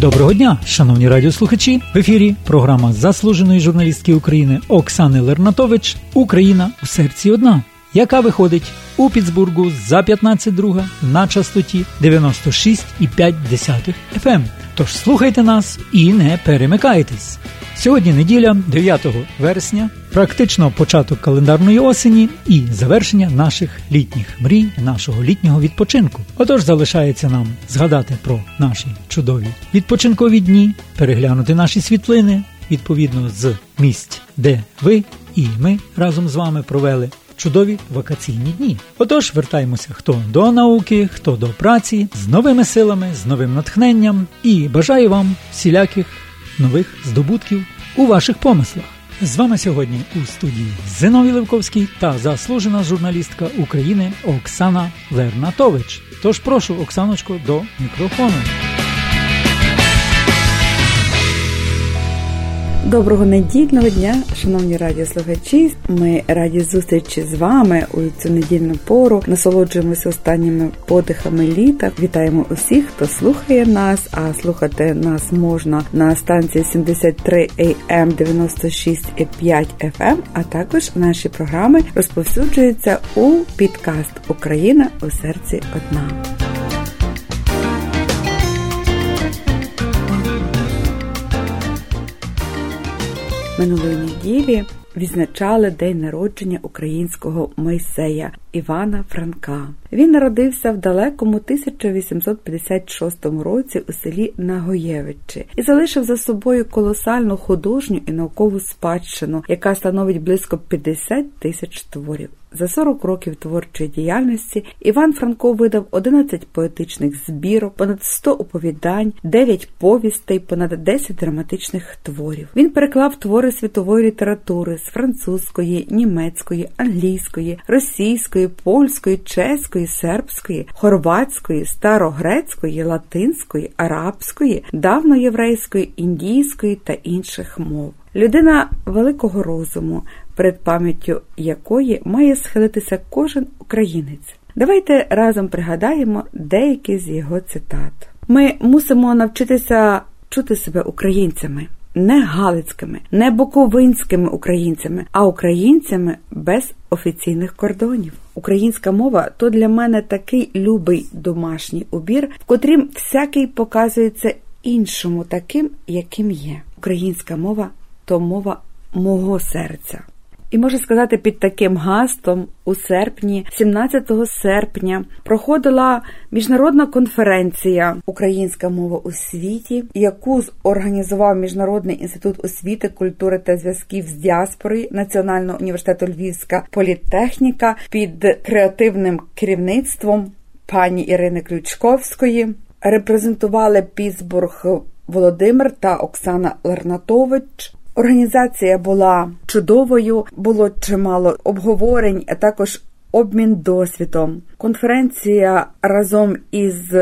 Доброго дня, шановні радіослухачі! В ефірі програма заслуженої журналістки України Оксани Лернатович Україна у серці одна, яка виходить у Піцбургу за 15.2 на частоті 96,5 FM. Тож слухайте нас і не перемикайтесь. Сьогодні неділя, 9 вересня, практично початок календарної осені і завершення наших літніх мрій, нашого літнього відпочинку. Отож залишається нам згадати про наші чудові відпочинкові дні, переглянути наші світлини відповідно з місць, де ви і ми разом з вами провели. Чудові вакаційні дні. Отож, вертаємося хто до науки, хто до праці з новими силами, з новим натхненням і бажаю вам всіляких нових здобутків у ваших помислах. З вами сьогодні у студії Зиновій Левковський та заслужена журналістка України Оксана Лернатович. Тож прошу Оксаночко до мікрофону. Доброго недільного дня, шановні радіослухачі. Ми раді зустрічі з вами у цю недільну пору. Насолоджуємося останніми подихами літа. Вітаємо усіх, хто слухає нас. А слухати нас можна на станції 73 AM 96,5 FM, А також наші програми розповсюджуються у підкаст Україна у серці одна. Минулої неділі відзначали день народження українського Мойсея Івана Франка. Він народився в далекому 1856 році у селі Нагоєвичі і залишив за собою колосальну художню і наукову спадщину, яка становить близько 50 тисяч творів. За 40 років творчої діяльності Іван Франко видав 11 поетичних збірок, понад 100 оповідань, 9 повістей, понад 10 драматичних творів. Він переклав твори світової літератури з французької, німецької, англійської, російської, польської, чеської, сербської, хорватської, старогрецької, латинської, арабської, давноєврейської, індійської та інших мов. Людина великого розуму, перед пам'яттю якої має схилитися кожен українець. Давайте разом пригадаємо деякі з його цитат. Ми мусимо навчитися чути себе українцями, не галицькими, не боковинськими українцями, а українцями без офіційних кордонів. Українська мова то для мене такий любий домашній убір, в котрім всякий показується іншому, таким, яким є. Українська мова то мова мого серця. І можу сказати, під таким гастом у серпні, 17 серпня, проходила міжнародна конференція Українська мова у світі, яку організував Міжнародний інститут освіти, культури та зв'язків з діаспорою Національного університету Львівська політехніка під креативним керівництвом пані Ірини Ключковської. Репрезентували Пітсбург Володимир та Оксана Лернатович. Організація була чудовою, було чимало обговорень, а також обмін досвідом. Конференція разом із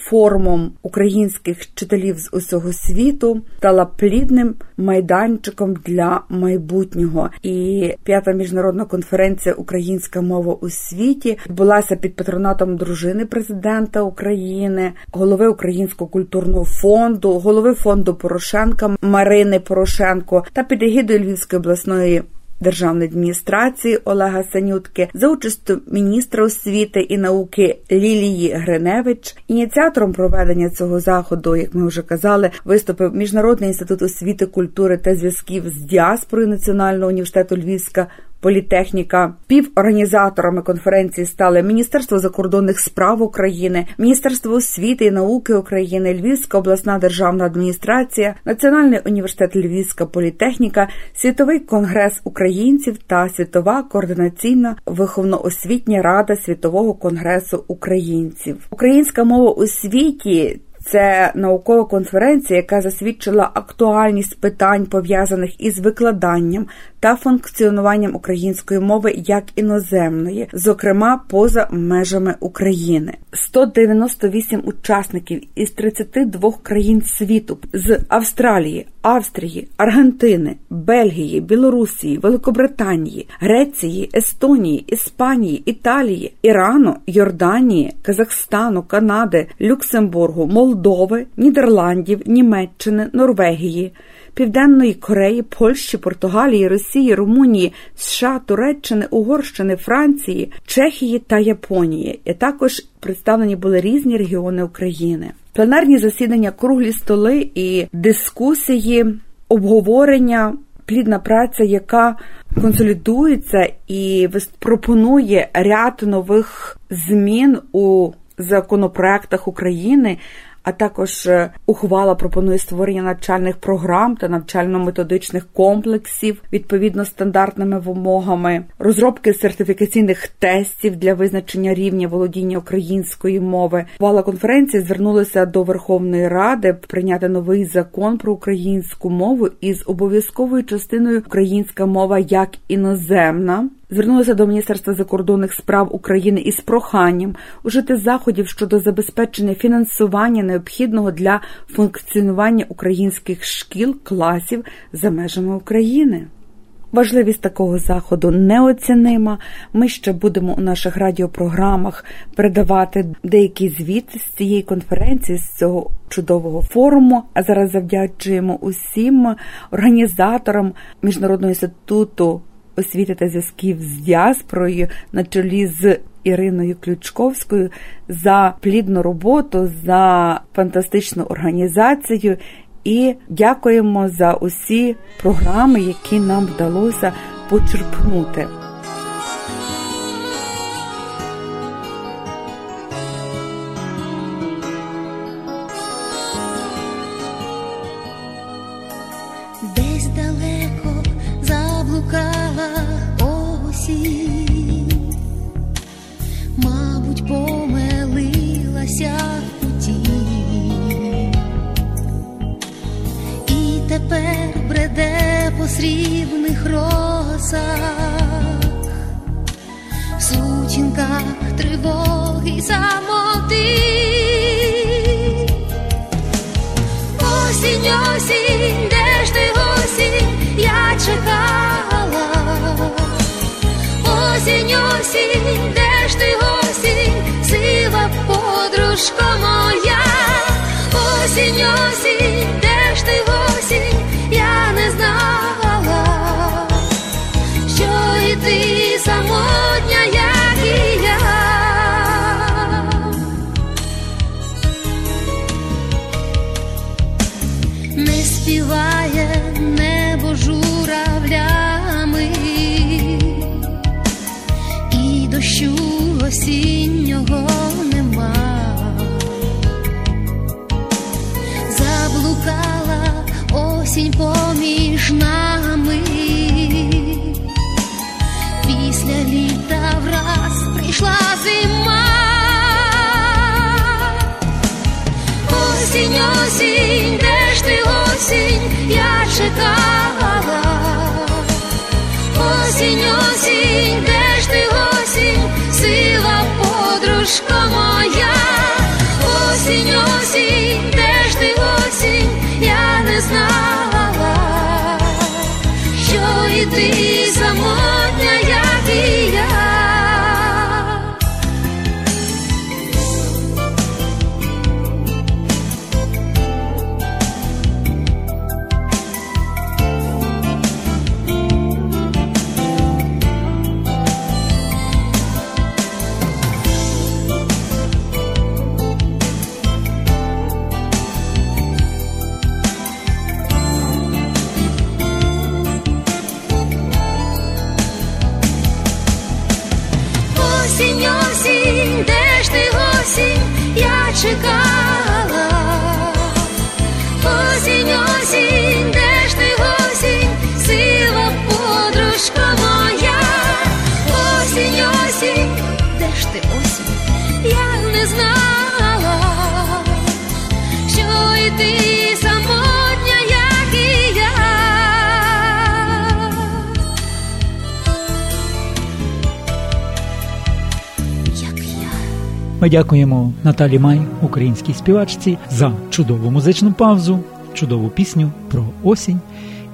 форумом українських вчителів з усього світу стала плідним майданчиком для майбутнього. І п'ята міжнародна конференція Українська мова у світі відбулася під патронатом дружини президента України, голови Українського культурного фонду, голови фонду Порошенка Марини Порошенко та під егідою Львівської обласної державної адміністрації Олега Санютки за участю міністра освіти і науки Лілії Гриневич. Ініціатором проведення цього заходу, як ми вже казали, виступив Міжнародний інститут освіти, культури та зв'язків з діаспорою Національного університету Львівська політехніка. Співорганізаторами конференції стали Міністерство закордонних справ України, Міністерство освіти і науки України, Львівська обласна державна адміністрація, Національний університет Львівська політехніка, Світовий конгрес українців та Світова координаційна виховно-освітня рада Світового конгресу українців. Українська мова у світі. Це наукова конференція, яка засвідчила актуальність питань пов'язаних із викладанням та функціонуванням української мови як іноземної, зокрема поза межами України. 198 учасників із 32 країн світу з Австралії, Австрії, Аргентини, Бельгії, Білорусії, Великобританії, Греції, Естонії, Іспанії, Італії, Ірану, Йорданії, Казахстану, Канади, Люксембургу, Молдови, Нідерландів, Німеччини, Норвегії. Південної Кореї, Польщі, Португалії, Росії, Румунії, США, Туреччини, Угорщини, Франції, Чехії та Японії. І також представлені були різні регіони України. Пленарні засідання, круглі столи і дискусії, обговорення, плідна праця, яка консолідується і пропонує ряд нових змін у законопроектах України а також е, ухвала пропонує створення навчальних програм та навчально-методичних комплексів відповідно стандартними вимогами, розробки сертифікаційних тестів для визначення рівня володіння української мови. Ухвала конференції звернулася до Верховної Ради прийняти новий закон про українську мову із обов'язковою частиною українська мова як іноземна звернулася до Міністерства закордонних справ України із проханням ужити заходів щодо забезпечення фінансування необхідного для функціонування українських шкіл класів за межами України. Важливість такого заходу неоцінима. Ми ще будемо у наших радіопрограмах передавати деякі звіти з цієї конференції, з цього чудового форуму. А зараз завдячуємо усім організаторам Міжнародного інституту освіти та зв'язків з діаспорою на чолі з Іриною Ключковською за плідну роботу, за фантастичну організацію. І дякуємо за усі програми, які нам вдалося почерпнути. Срібних росах, в сутінках тривоги самоти. Осінь, осінь, де ж ти осінь, я чекала, осінь, осінь, де дощу осіннього нема. Заблукала осінь поміж Ми дякуємо Наталі Май, українській співачці, за чудову музичну паузу, чудову пісню про осінь.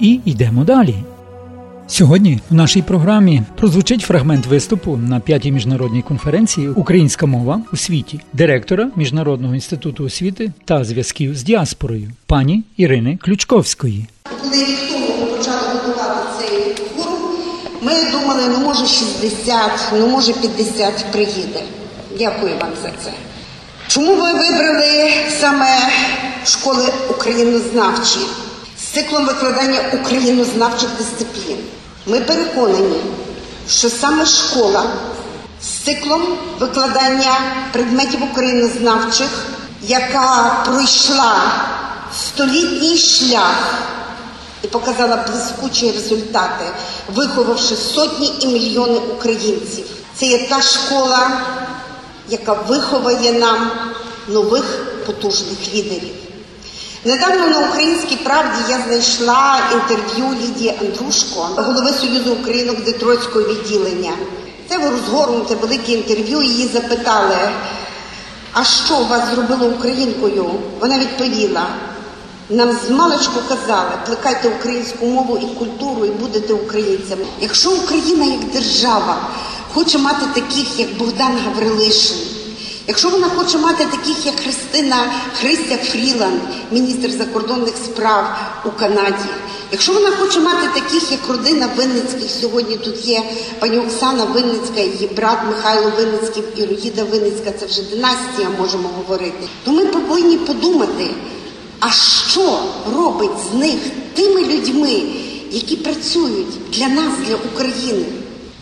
І йдемо далі. Сьогодні в нашій програмі прозвучить фрагмент виступу на п'ятій міжнародній конференції Українська мова у світі директора Міжнародного інституту освіти та зв'язків з діаспорою пані Ірини Ключковської. Коли рік тому почали готувати цей форум, ми думали, ну може 60, ну може 50 приїде. Дякую вам за це. Чому ви вибрали саме школи українознавчі з циклом викладання українознавчих дисциплін? Ми переконані, що саме школа з циклом викладання предметів українознавчих, яка пройшла столітній шлях і показала блискучі результати, виховавши сотні і мільйони українців. Це є та школа, яка виховає нам нових потужних лідерів. Недавно на українській правді я знайшла інтерв'ю Лідії Андрушко, голови Союзу Українок Детройтського відділення. Це розгорнуте велике інтерв'ю. Її запитали, а що вас зробило українкою? Вона відповіла: нам з маличку казали, плекайте українську мову і культуру, і будете українцями. Якщо Україна як держава хоче мати таких, як Богдан Гаврилишин, Якщо вона хоче мати таких, як Христина Христя Фріланд, міністр закордонних справ у Канаді, якщо вона хоче мати таких, як родина Винницьких, сьогодні тут є пані Оксана Винницька, її брат Михайло Винницький і Руїда Винницька, це вже династія, можемо говорити, то ми повинні подумати, а що робить з них тими людьми, які працюють для нас, для України.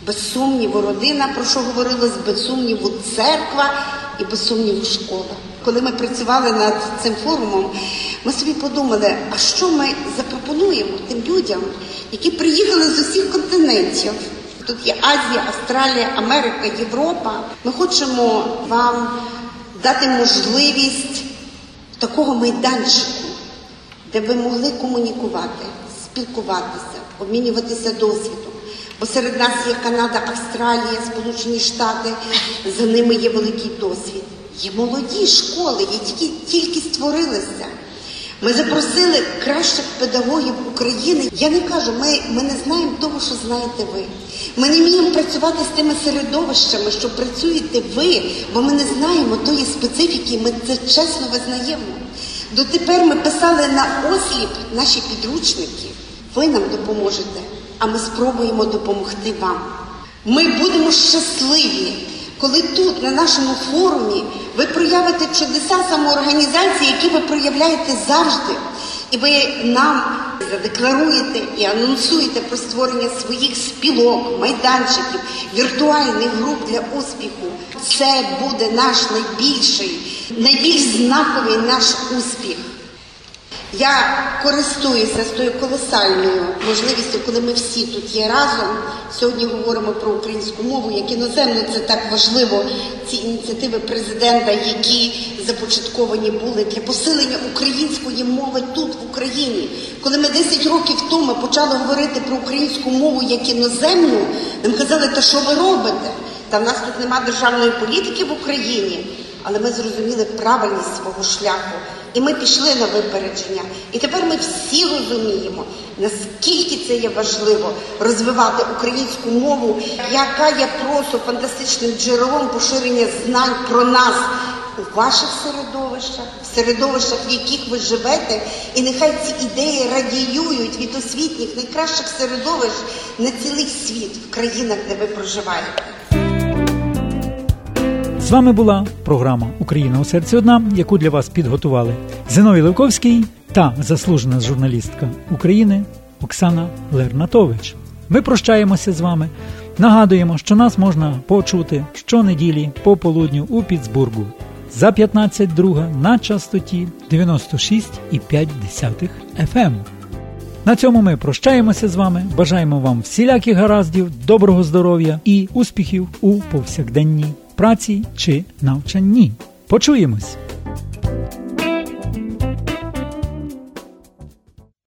Без сумніву, родина, про що говорилось, без сумніву, церква і без сумніву школа. Коли ми працювали над цим форумом, ми собі подумали, а що ми запропонуємо тим людям, які приїхали з усіх континентів. Тут є Азія, Австралія, Америка, Європа. Ми хочемо вам дати можливість такого майданчику, де ви могли комунікувати, спілкуватися, обмінюватися досвідом. Бо серед нас є Канада, Австралія, Сполучені Штати, за ними є великий досвід. Є молоді школи, які тільки створилися. Ми запросили кращих педагогів України. Я не кажу, ми ми не знаємо того, що знаєте ви. Ми не вміємо працювати з тими середовищами, що працюєте ви, бо ми не знаємо тої специфіки, ми це чесно визнаємо. Дотепер ми писали на осліп наші підручники. Ви нам допоможете а ми спробуємо допомогти вам. Ми будемо щасливі, коли тут, на нашому форумі, ви проявите чудеса самоорганізації, які ви проявляєте завжди. І ви нам задекларуєте і анонсуєте про створення своїх спілок, майданчиків, віртуальних груп для успіху. Це буде наш найбільший, найбільш знаковий наш успіх. Я користуюся з тою колосальною можливістю, коли ми всі тут є разом. Сьогодні говоримо про українську мову, як іноземну це так важливо. Ці ініціативи президента, які започатковані були для посилення української мови тут в Україні. Коли ми 10 років тому почали говорити про українську мову як іноземну, нам казали, та що ви робите? Та в нас тут нема державної політики в Україні, але ми зрозуміли правильність свого шляху. І ми пішли на випередження. І тепер ми всі розуміємо, наскільки це є важливо розвивати українську мову, яка є просто фантастичним джерелом поширення знань про нас у ваших середовищах, в середовищах, в яких ви живете, і нехай ці ідеї радіюють від освітніх найкращих середовищ на цілий світ в країнах, де ви проживаєте. З вами була програма Україна у серці одна, яку для вас підготували Зиновій Левковський та заслужена журналістка України Оксана Лернатович. Ми прощаємося з вами. Нагадуємо, що нас можна почути щонеділі по полудню у Піцбургу за 15.2 на частоті 96,5 FM. Ем. На цьому ми прощаємося з вами. Бажаємо вам всіляких гараздів, доброго здоров'я і успіхів у повсякденній праці чи навчанні. Почуємось!